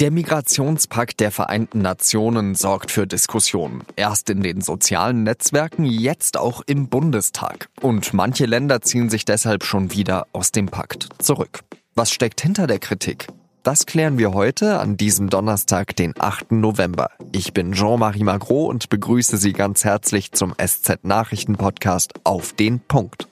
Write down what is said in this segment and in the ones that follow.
Der Migrationspakt der Vereinten Nationen sorgt für Diskussionen. Erst in den sozialen Netzwerken, jetzt auch im Bundestag. Und manche Länder ziehen sich deshalb schon wieder aus dem Pakt zurück. Was steckt hinter der Kritik? Das klären wir heute an diesem Donnerstag, den 8. November. Ich bin Jean-Marie Magro und begrüße Sie ganz herzlich zum SZ Nachrichten Podcast auf den Punkt.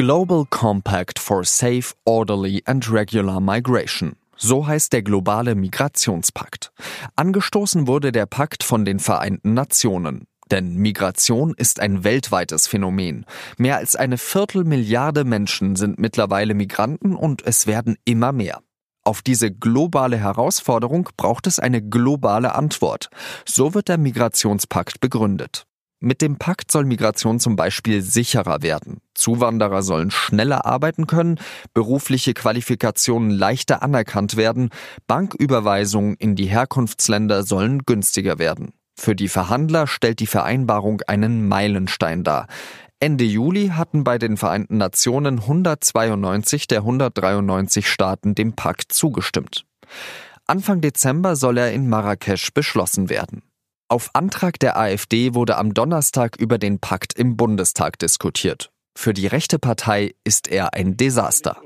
Global Compact for Safe, Orderly and Regular Migration. So heißt der globale Migrationspakt. Angestoßen wurde der Pakt von den Vereinten Nationen. Denn Migration ist ein weltweites Phänomen. Mehr als eine Viertelmilliarde Menschen sind mittlerweile Migranten und es werden immer mehr. Auf diese globale Herausforderung braucht es eine globale Antwort. So wird der Migrationspakt begründet. Mit dem Pakt soll Migration zum Beispiel sicherer werden. Zuwanderer sollen schneller arbeiten können, berufliche Qualifikationen leichter anerkannt werden, Banküberweisungen in die Herkunftsländer sollen günstiger werden. Für die Verhandler stellt die Vereinbarung einen Meilenstein dar. Ende Juli hatten bei den Vereinten Nationen 192 der 193 Staaten dem Pakt zugestimmt. Anfang Dezember soll er in Marrakesch beschlossen werden. Auf Antrag der AfD wurde am Donnerstag über den Pakt im Bundestag diskutiert. Für die rechte Partei ist er ein Desaster.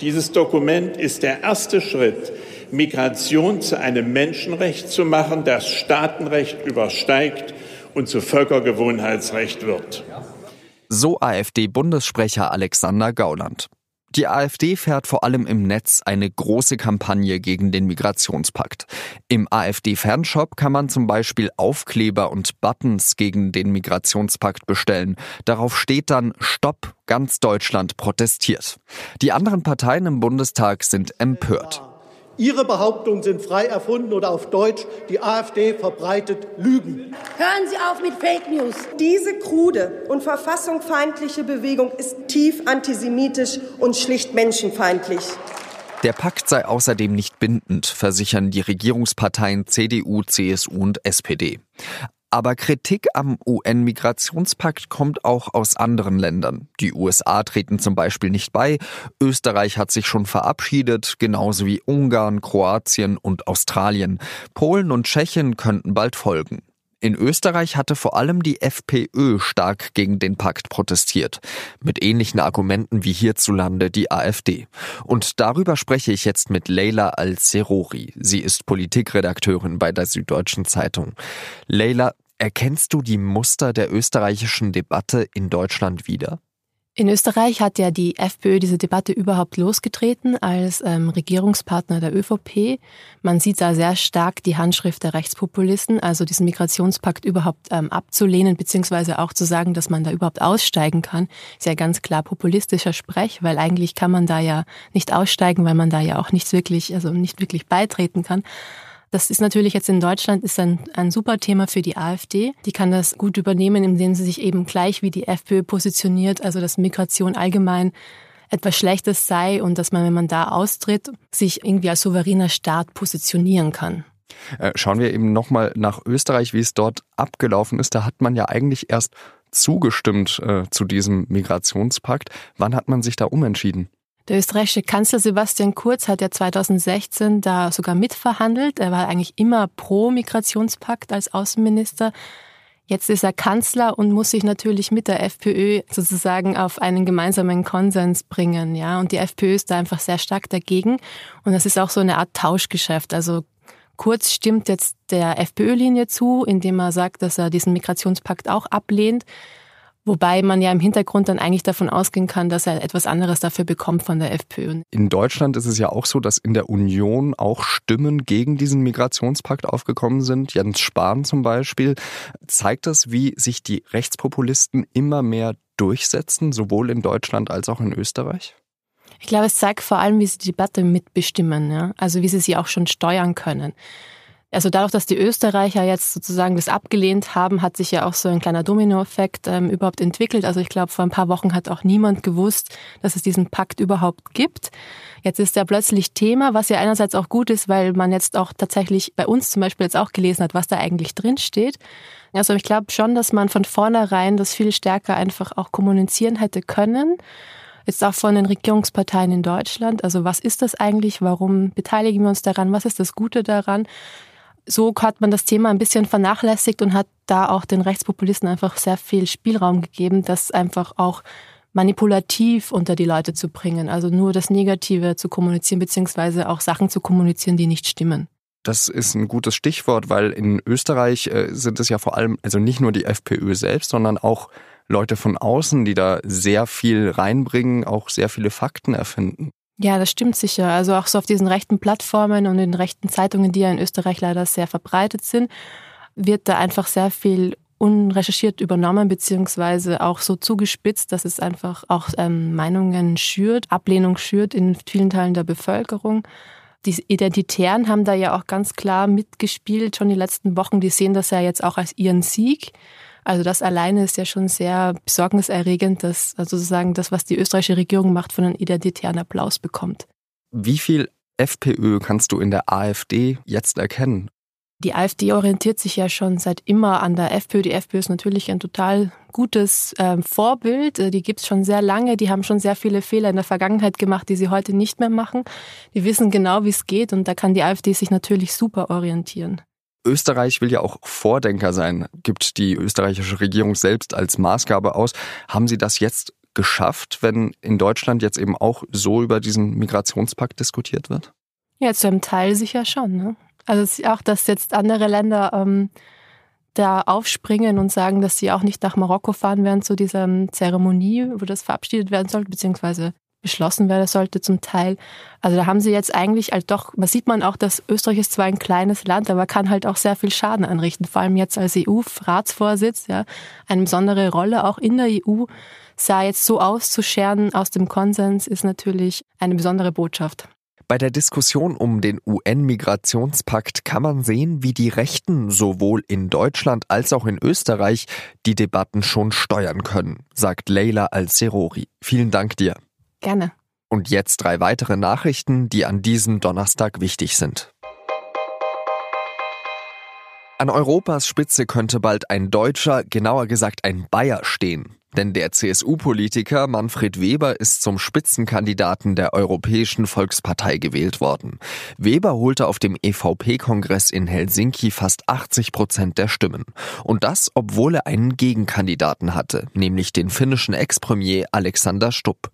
Dieses Dokument ist der erste Schritt, Migration zu einem Menschenrecht zu machen, das Staatenrecht übersteigt und zu Völkergewohnheitsrecht wird. So AfD-Bundessprecher Alexander Gauland. Die AfD fährt vor allem im Netz eine große Kampagne gegen den Migrationspakt. Im AfD-Fernshop kann man zum Beispiel Aufkleber und Buttons gegen den Migrationspakt bestellen. Darauf steht dann Stopp, ganz Deutschland protestiert. Die anderen Parteien im Bundestag sind empört. Ihre Behauptungen sind frei erfunden oder auf Deutsch, die AfD verbreitet Lügen. Hören Sie auf mit Fake News. Diese krude und verfassungsfeindliche Bewegung ist tief antisemitisch und schlicht menschenfeindlich. Der Pakt sei außerdem nicht bindend, versichern die Regierungsparteien CDU, CSU und SPD. Aber Kritik am UN-Migrationspakt kommt auch aus anderen Ländern. Die USA treten zum Beispiel nicht bei, Österreich hat sich schon verabschiedet, genauso wie Ungarn, Kroatien und Australien. Polen und Tschechien könnten bald folgen. In Österreich hatte vor allem die FPÖ stark gegen den Pakt protestiert, mit ähnlichen Argumenten wie hierzulande die AfD. Und darüber spreche ich jetzt mit Leila Al-Serori. Sie ist Politikredakteurin bei der Süddeutschen Zeitung. Leila, Erkennst du die Muster der österreichischen Debatte in Deutschland wieder? In Österreich hat ja die FPÖ diese Debatte überhaupt losgetreten als ähm, Regierungspartner der ÖVP. Man sieht da sehr stark die Handschrift der Rechtspopulisten, also diesen Migrationspakt überhaupt ähm, abzulehnen, beziehungsweise auch zu sagen, dass man da überhaupt aussteigen kann. Ist ja ganz klar populistischer Sprech, weil eigentlich kann man da ja nicht aussteigen, weil man da ja auch nichts wirklich, also nicht wirklich beitreten kann. Das ist natürlich jetzt in Deutschland ist ein, ein super Thema für die AfD. Die kann das gut übernehmen, indem sie sich eben gleich wie die FPÖ positioniert, also dass Migration allgemein etwas Schlechtes sei und dass man, wenn man da austritt, sich irgendwie als souveräner Staat positionieren kann. Äh, schauen wir eben nochmal nach Österreich, wie es dort abgelaufen ist. Da hat man ja eigentlich erst zugestimmt äh, zu diesem Migrationspakt. Wann hat man sich da umentschieden? Der österreichische Kanzler Sebastian Kurz hat ja 2016 da sogar mitverhandelt. Er war eigentlich immer pro Migrationspakt als Außenminister. Jetzt ist er Kanzler und muss sich natürlich mit der FPÖ sozusagen auf einen gemeinsamen Konsens bringen, ja. Und die FPÖ ist da einfach sehr stark dagegen. Und das ist auch so eine Art Tauschgeschäft. Also Kurz stimmt jetzt der FPÖ-Linie zu, indem er sagt, dass er diesen Migrationspakt auch ablehnt. Wobei man ja im Hintergrund dann eigentlich davon ausgehen kann, dass er etwas anderes dafür bekommt von der FPÖ. In Deutschland ist es ja auch so, dass in der Union auch Stimmen gegen diesen Migrationspakt aufgekommen sind. Jens Spahn zum Beispiel. Zeigt das, wie sich die Rechtspopulisten immer mehr durchsetzen, sowohl in Deutschland als auch in Österreich? Ich glaube, es zeigt vor allem, wie sie die Debatte mitbestimmen, ja? also wie sie sie auch schon steuern können. Also dadurch, dass die Österreicher jetzt sozusagen das abgelehnt haben, hat sich ja auch so ein kleiner Dominoeffekt ähm, überhaupt entwickelt. Also ich glaube, vor ein paar Wochen hat auch niemand gewusst, dass es diesen Pakt überhaupt gibt. Jetzt ist er plötzlich Thema, was ja einerseits auch gut ist, weil man jetzt auch tatsächlich bei uns zum Beispiel jetzt auch gelesen hat, was da eigentlich drin steht. Also ich glaube schon, dass man von vornherein das viel stärker einfach auch kommunizieren hätte können jetzt auch von den Regierungsparteien in Deutschland. Also was ist das eigentlich? Warum beteiligen wir uns daran? Was ist das Gute daran? So hat man das Thema ein bisschen vernachlässigt und hat da auch den Rechtspopulisten einfach sehr viel Spielraum gegeben, das einfach auch manipulativ unter die Leute zu bringen. Also nur das Negative zu kommunizieren, beziehungsweise auch Sachen zu kommunizieren, die nicht stimmen. Das ist ein gutes Stichwort, weil in Österreich äh, sind es ja vor allem, also nicht nur die FPÖ selbst, sondern auch Leute von außen, die da sehr viel reinbringen, auch sehr viele Fakten erfinden. Ja, das stimmt sicher. Also auch so auf diesen rechten Plattformen und den rechten Zeitungen, die ja in Österreich leider sehr verbreitet sind, wird da einfach sehr viel unrecherchiert übernommen, beziehungsweise auch so zugespitzt, dass es einfach auch ähm, Meinungen schürt, Ablehnung schürt in vielen Teilen der Bevölkerung. Die Identitären haben da ja auch ganz klar mitgespielt, schon die letzten Wochen. Die sehen das ja jetzt auch als ihren Sieg. Also das alleine ist ja schon sehr besorgniserregend, dass also sozusagen das, was die österreichische Regierung macht, von einem identitären Applaus bekommt. Wie viel FPÖ kannst du in der AfD jetzt erkennen? Die AfD orientiert sich ja schon seit immer an der FPÖ. Die FPÖ ist natürlich ein total gutes ähm, Vorbild. Äh, die gibt's schon sehr lange. Die haben schon sehr viele Fehler in der Vergangenheit gemacht, die sie heute nicht mehr machen. Die wissen genau, wie es geht und da kann die AfD sich natürlich super orientieren. Österreich will ja auch Vordenker sein, gibt die österreichische Regierung selbst als Maßgabe aus. Haben Sie das jetzt geschafft, wenn in Deutschland jetzt eben auch so über diesen Migrationspakt diskutiert wird? Ja, zu einem Teil sicher schon. Ne? Also auch, dass jetzt andere Länder ähm, da aufspringen und sagen, dass sie auch nicht nach Marokko fahren werden zu dieser Zeremonie, wo das verabschiedet werden sollte, beziehungsweise beschlossen werden sollte zum Teil. Also da haben sie jetzt eigentlich halt doch, da sieht man auch, dass Österreich ist zwar ein kleines Land, aber kann halt auch sehr viel Schaden anrichten. Vor allem jetzt als EU-Ratsvorsitz, ja, eine besondere Rolle auch in der EU sah jetzt so auszuscheren aus dem Konsens ist natürlich eine besondere Botschaft. Bei der Diskussion um den UN-Migrationspakt kann man sehen, wie die Rechten sowohl in Deutschland als auch in Österreich die Debatten schon steuern können, sagt Leila Al-Serori. Vielen Dank dir. Gerne. Und jetzt drei weitere Nachrichten, die an diesem Donnerstag wichtig sind. An Europas Spitze könnte bald ein Deutscher, genauer gesagt ein Bayer stehen. Denn der CSU-Politiker Manfred Weber ist zum Spitzenkandidaten der Europäischen Volkspartei gewählt worden. Weber holte auf dem EVP-Kongress in Helsinki fast 80 Prozent der Stimmen. Und das, obwohl er einen Gegenkandidaten hatte, nämlich den finnischen Ex-Premier Alexander Stubb.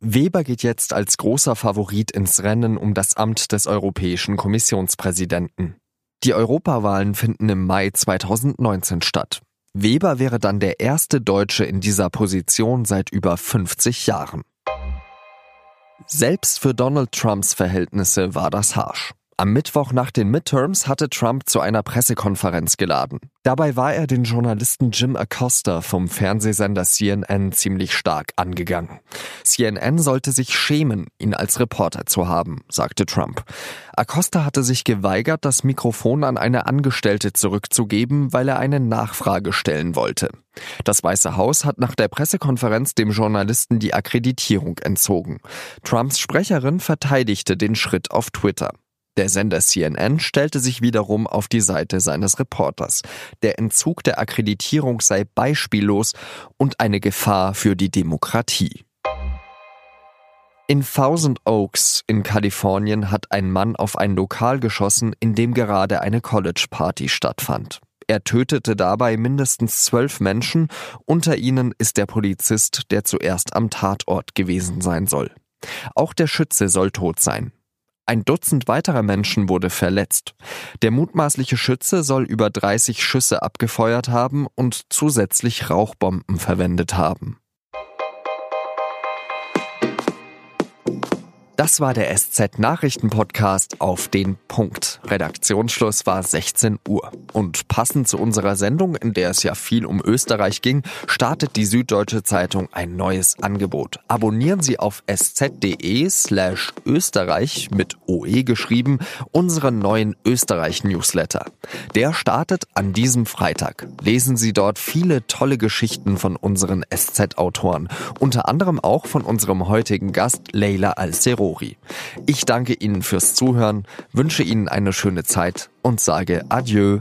Weber geht jetzt als großer Favorit ins Rennen um das Amt des Europäischen Kommissionspräsidenten. Die Europawahlen finden im Mai 2019 statt. Weber wäre dann der erste Deutsche in dieser Position seit über 50 Jahren. Selbst für Donald Trumps Verhältnisse war das harsch. Am Mittwoch nach den Midterms hatte Trump zu einer Pressekonferenz geladen. Dabei war er den Journalisten Jim Acosta vom Fernsehsender CNN ziemlich stark angegangen. CNN sollte sich schämen, ihn als Reporter zu haben, sagte Trump. Acosta hatte sich geweigert, das Mikrofon an eine Angestellte zurückzugeben, weil er eine Nachfrage stellen wollte. Das Weiße Haus hat nach der Pressekonferenz dem Journalisten die Akkreditierung entzogen. Trumps Sprecherin verteidigte den Schritt auf Twitter. Der Sender CNN stellte sich wiederum auf die Seite seines Reporters. Der Entzug der Akkreditierung sei beispiellos und eine Gefahr für die Demokratie. In Thousand Oaks in Kalifornien hat ein Mann auf ein Lokal geschossen, in dem gerade eine College-Party stattfand. Er tötete dabei mindestens zwölf Menschen, unter ihnen ist der Polizist, der zuerst am Tatort gewesen sein soll. Auch der Schütze soll tot sein. Ein Dutzend weiterer Menschen wurde verletzt. Der mutmaßliche Schütze soll über 30 Schüsse abgefeuert haben und zusätzlich Rauchbomben verwendet haben. Das war der SZ Nachrichten Podcast auf den Punkt. Redaktionsschluss war 16 Uhr. Und passend zu unserer Sendung, in der es ja viel um Österreich ging, startet die Süddeutsche Zeitung ein neues Angebot. Abonnieren Sie auf sz.de slash Österreich mit OE geschrieben unseren neuen Österreich Newsletter. Der startet an diesem Freitag. Lesen Sie dort viele tolle Geschichten von unseren SZ-Autoren. Unter anderem auch von unserem heutigen Gast Leila Alcero. Fori. Ich danke Ihnen fürs Zuhören, wünsche Ihnen eine schöne Zeit und sage Adieu.